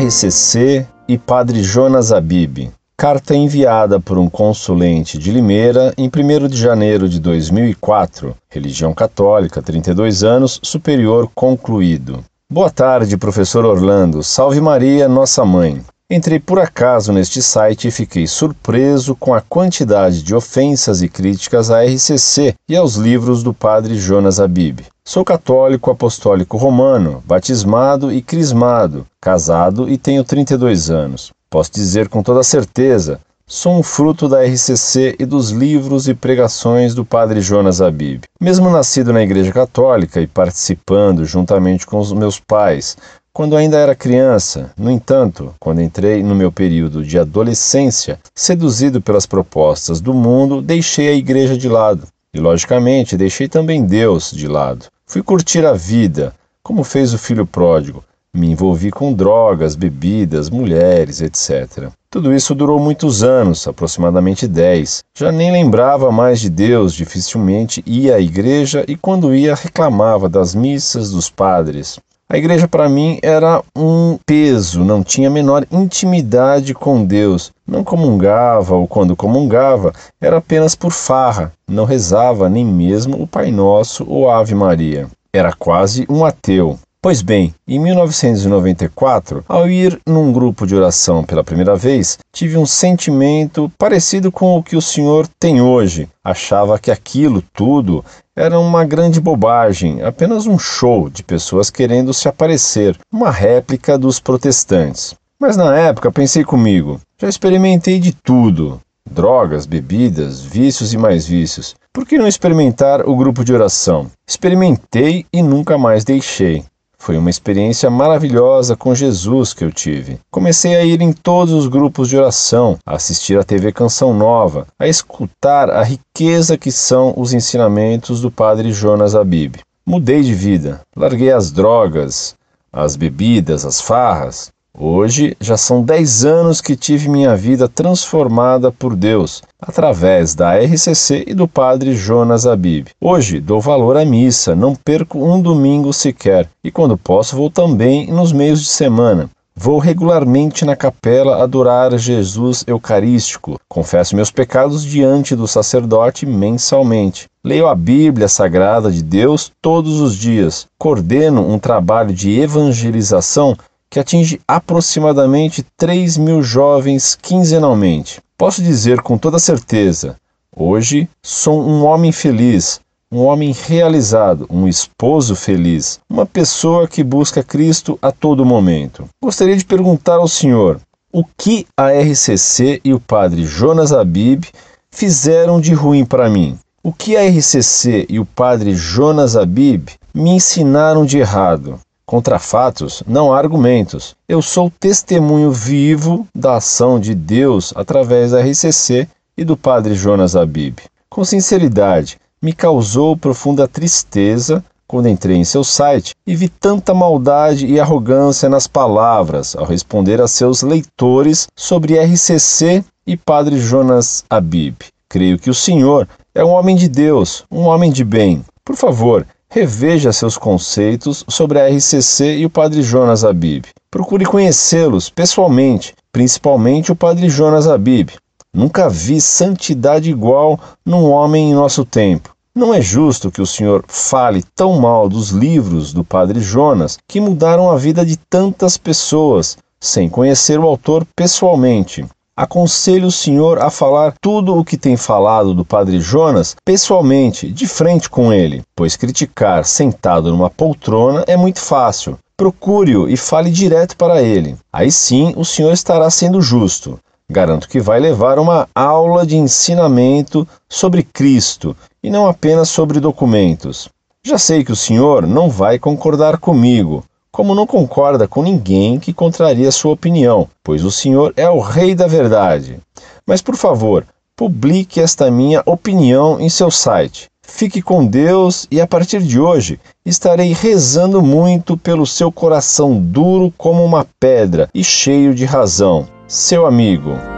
RCC e Padre Jonas Abib. Carta enviada por um consulente de Limeira em 1 de janeiro de 2004. Religião católica, 32 anos, superior concluído. Boa tarde, professor Orlando. Salve Maria, nossa mãe. Entrei por acaso neste site e fiquei surpreso com a quantidade de ofensas e críticas à RCC e aos livros do padre Jonas Abib. Sou católico apostólico romano, batismado e crismado, casado e tenho 32 anos. Posso dizer com toda certeza, sou um fruto da RCC e dos livros e pregações do padre Jonas Abib. Mesmo nascido na Igreja Católica e participando juntamente com os meus pais quando ainda era criança, no entanto, quando entrei no meu período de adolescência, seduzido pelas propostas do mundo, deixei a igreja de lado. E, logicamente, deixei também Deus de lado. Fui curtir a vida, como fez o filho pródigo. Me envolvi com drogas, bebidas, mulheres, etc. Tudo isso durou muitos anos, aproximadamente dez. Já nem lembrava mais de Deus, dificilmente ia à igreja e, quando ia, reclamava das missas dos padres. A igreja para mim era um peso, não tinha a menor intimidade com Deus. Não comungava ou quando comungava era apenas por farra, não rezava nem mesmo o Pai Nosso ou Ave Maria. Era quase um ateu. Pois bem, em 1994, ao ir num grupo de oração pela primeira vez, tive um sentimento parecido com o que o senhor tem hoje. Achava que aquilo tudo era uma grande bobagem, apenas um show de pessoas querendo se aparecer, uma réplica dos protestantes. Mas na época pensei comigo: já experimentei de tudo, drogas, bebidas, vícios e mais vícios. Por que não experimentar o grupo de oração? Experimentei e nunca mais deixei. Foi uma experiência maravilhosa com Jesus que eu tive. Comecei a ir em todos os grupos de oração, a assistir à TV Canção Nova, a escutar a riqueza que são os ensinamentos do Padre Jonas Abib. Mudei de vida, larguei as drogas, as bebidas, as farras, Hoje já são 10 anos que tive minha vida transformada por Deus através da RCC e do padre Jonas Abib. Hoje dou valor à missa, não perco um domingo sequer e quando posso vou também nos meios de semana. Vou regularmente na capela adorar Jesus Eucarístico. Confesso meus pecados diante do sacerdote mensalmente. Leio a Bíblia Sagrada de Deus todos os dias. Coordeno um trabalho de evangelização que atinge aproximadamente 3 mil jovens quinzenalmente. Posso dizer com toda certeza: hoje sou um homem feliz, um homem realizado, um esposo feliz, uma pessoa que busca Cristo a todo momento. Gostaria de perguntar ao senhor: o que a RCC e o padre Jonas Abib fizeram de ruim para mim? O que a RCC e o padre Jonas Abib me ensinaram de errado? Contra fatos não há argumentos. Eu sou testemunho vivo da ação de Deus através da RCC e do padre Jonas Abib. Com sinceridade, me causou profunda tristeza quando entrei em seu site e vi tanta maldade e arrogância nas palavras ao responder a seus leitores sobre RCC e Padre Jonas Abib. Creio que o senhor é um homem de Deus, um homem de bem. Por favor, reveja seus conceitos sobre a RCC e o Padre Jonas Abib. Procure conhecê-los pessoalmente, principalmente o Padre Jonas Abib. Nunca vi santidade igual num homem em nosso tempo. Não é justo que o senhor fale tão mal dos livros do Padre Jonas, que mudaram a vida de tantas pessoas, sem conhecer o autor pessoalmente. Aconselho o senhor a falar tudo o que tem falado do padre Jonas pessoalmente, de frente com ele, pois criticar sentado numa poltrona é muito fácil. Procure-o e fale direto para ele. Aí sim o senhor estará sendo justo. Garanto que vai levar uma aula de ensinamento sobre Cristo e não apenas sobre documentos. Já sei que o senhor não vai concordar comigo, como não concorda com ninguém que contraria sua opinião, pois o senhor é o rei da verdade. Mas, por favor, publique esta minha opinião em seu site. Fique com Deus e a partir de hoje estarei rezando muito pelo seu coração duro como uma pedra e cheio de razão. Seu amigo.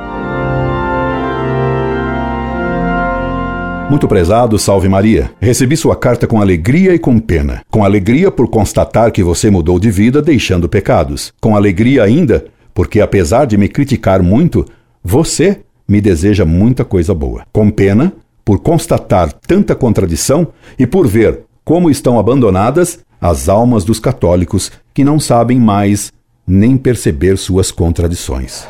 Muito prezado, salve Maria. Recebi sua carta com alegria e com pena. Com alegria por constatar que você mudou de vida deixando pecados. Com alegria ainda porque apesar de me criticar muito, você me deseja muita coisa boa. Com pena, por constatar tanta contradição e por ver como estão abandonadas as almas dos católicos que não sabem mais nem perceber suas contradições.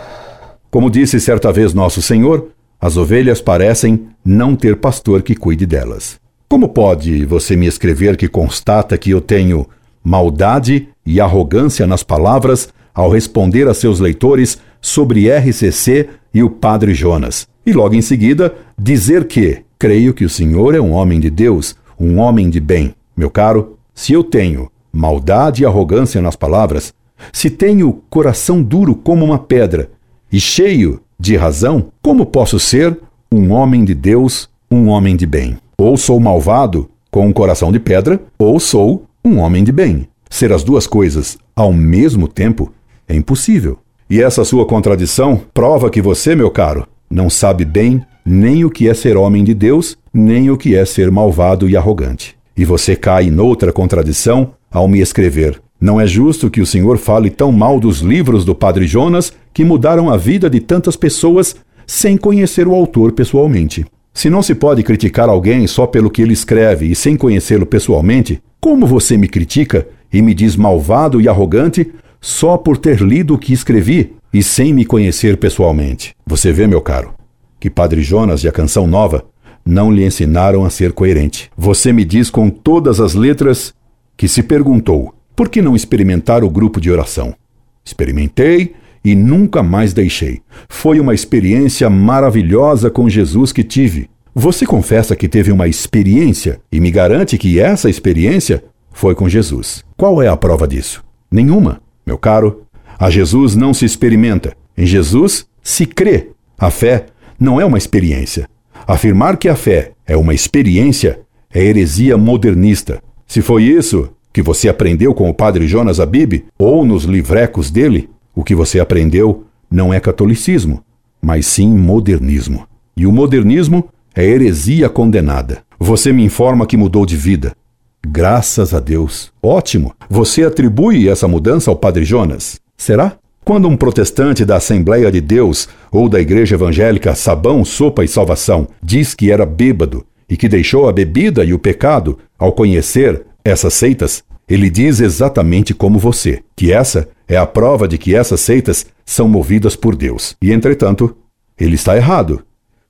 Como disse certa vez Nosso Senhor, as ovelhas parecem não ter pastor que cuide delas. Como pode você me escrever que constata que eu tenho maldade e arrogância nas palavras ao responder a seus leitores sobre RCC e o Padre Jonas? E logo em seguida dizer que creio que o Senhor é um homem de Deus, um homem de bem. Meu caro, se eu tenho maldade e arrogância nas palavras, se tenho coração duro como uma pedra e cheio de razão, como posso ser um homem de Deus, um homem de bem? Ou sou malvado, com um coração de pedra, ou sou um homem de bem. Ser as duas coisas ao mesmo tempo é impossível. E essa sua contradição prova que você, meu caro, não sabe bem nem o que é ser homem de Deus, nem o que é ser malvado e arrogante. E você cai noutra contradição ao me escrever: Não é justo que o Senhor fale tão mal dos livros do Padre Jonas que mudaram a vida de tantas pessoas sem conhecer o autor pessoalmente. Se não se pode criticar alguém só pelo que ele escreve e sem conhecê-lo pessoalmente, como você me critica e me diz malvado e arrogante só por ter lido o que escrevi e sem me conhecer pessoalmente? Você vê, meu caro, que Padre Jonas e a Canção Nova não lhe ensinaram a ser coerente. Você me diz com todas as letras que se perguntou: por que não experimentar o grupo de oração? Experimentei e nunca mais deixei. Foi uma experiência maravilhosa com Jesus que tive. Você confessa que teve uma experiência e me garante que essa experiência foi com Jesus. Qual é a prova disso? Nenhuma, meu caro. A Jesus não se experimenta. Em Jesus se crê. A fé não é uma experiência. Afirmar que a fé é uma experiência é heresia modernista. Se foi isso que você aprendeu com o padre Jonas Abib ou nos livrecos dele, o que você aprendeu não é catolicismo, mas sim modernismo. E o modernismo é heresia condenada. Você me informa que mudou de vida. Graças a Deus. Ótimo. Você atribui essa mudança ao Padre Jonas? Será? Quando um protestante da Assembleia de Deus ou da Igreja Evangélica Sabão, Sopa e Salvação diz que era bêbado e que deixou a bebida e o pecado ao conhecer essas seitas, ele diz exatamente como você, que essa é a prova de que essas seitas são movidas por Deus. E, entretanto, ele está errado,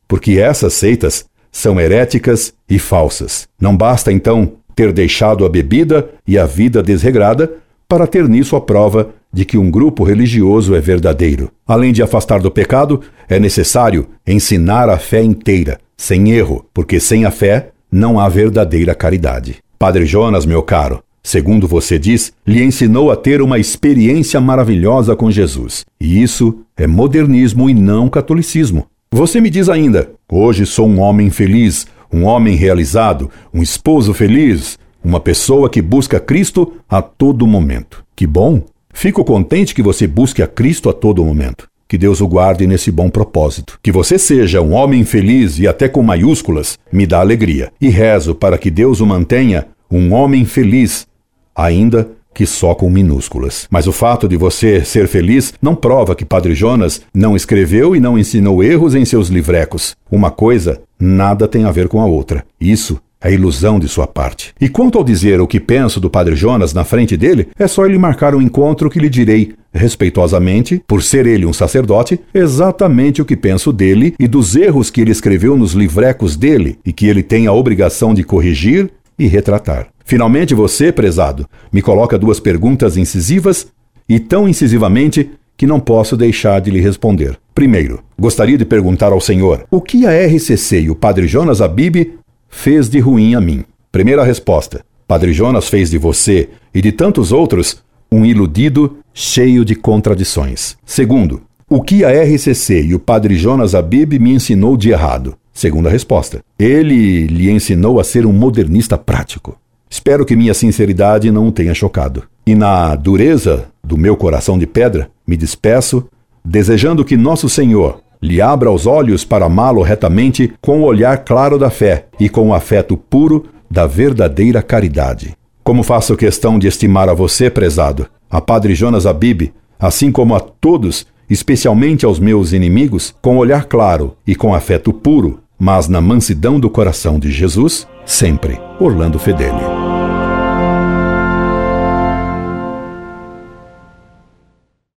porque essas seitas são heréticas e falsas. Não basta, então, ter deixado a bebida e a vida desregrada para ter nisso a prova de que um grupo religioso é verdadeiro. Além de afastar do pecado, é necessário ensinar a fé inteira, sem erro, porque sem a fé não há verdadeira caridade. Padre Jonas, meu caro, segundo você diz, lhe ensinou a ter uma experiência maravilhosa com Jesus. E isso é modernismo e não catolicismo. Você me diz ainda: hoje sou um homem feliz, um homem realizado, um esposo feliz, uma pessoa que busca Cristo a todo momento. Que bom! Fico contente que você busque a Cristo a todo momento. Que Deus o guarde nesse bom propósito. Que você seja um homem feliz e até com maiúsculas me dá alegria. E rezo para que Deus o mantenha um homem feliz, ainda que só com minúsculas. Mas o fato de você ser feliz não prova que Padre Jonas não escreveu e não ensinou erros em seus livrecos. Uma coisa nada tem a ver com a outra. Isso é ilusão de sua parte. E quanto ao dizer o que penso do Padre Jonas na frente dele, é só ele marcar um encontro que lhe direi, respeitosamente, por ser ele um sacerdote, exatamente o que penso dele e dos erros que ele escreveu nos livrecos dele e que ele tem a obrigação de corrigir e retratar. Finalmente, você, prezado, me coloca duas perguntas incisivas e tão incisivamente que não posso deixar de lhe responder. Primeiro, gostaria de perguntar ao senhor o que a RCC e o Padre Jonas Abib fez de ruim a mim? Primeira resposta: Padre Jonas fez de você e de tantos outros um iludido cheio de contradições. Segundo, o que a RCC e o Padre Jonas Abib me ensinou de errado? Segunda resposta: ele lhe ensinou a ser um modernista prático. Espero que minha sinceridade não o tenha chocado. E na dureza do meu coração de pedra, me despeço, desejando que Nosso Senhor lhe abra os olhos para amá-lo retamente com o olhar claro da fé e com o afeto puro da verdadeira caridade. Como faço questão de estimar a você, prezado, a Padre Jonas Abib, assim como a todos, especialmente aos meus inimigos, com olhar claro e com afeto puro, mas na mansidão do coração de Jesus, sempre. Orlando Fedeli.